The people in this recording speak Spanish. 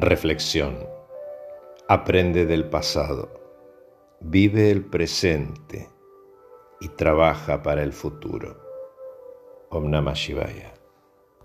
Reflexión. Aprende del pasado, vive el presente y trabaja para el futuro. Om Namah Shivaya.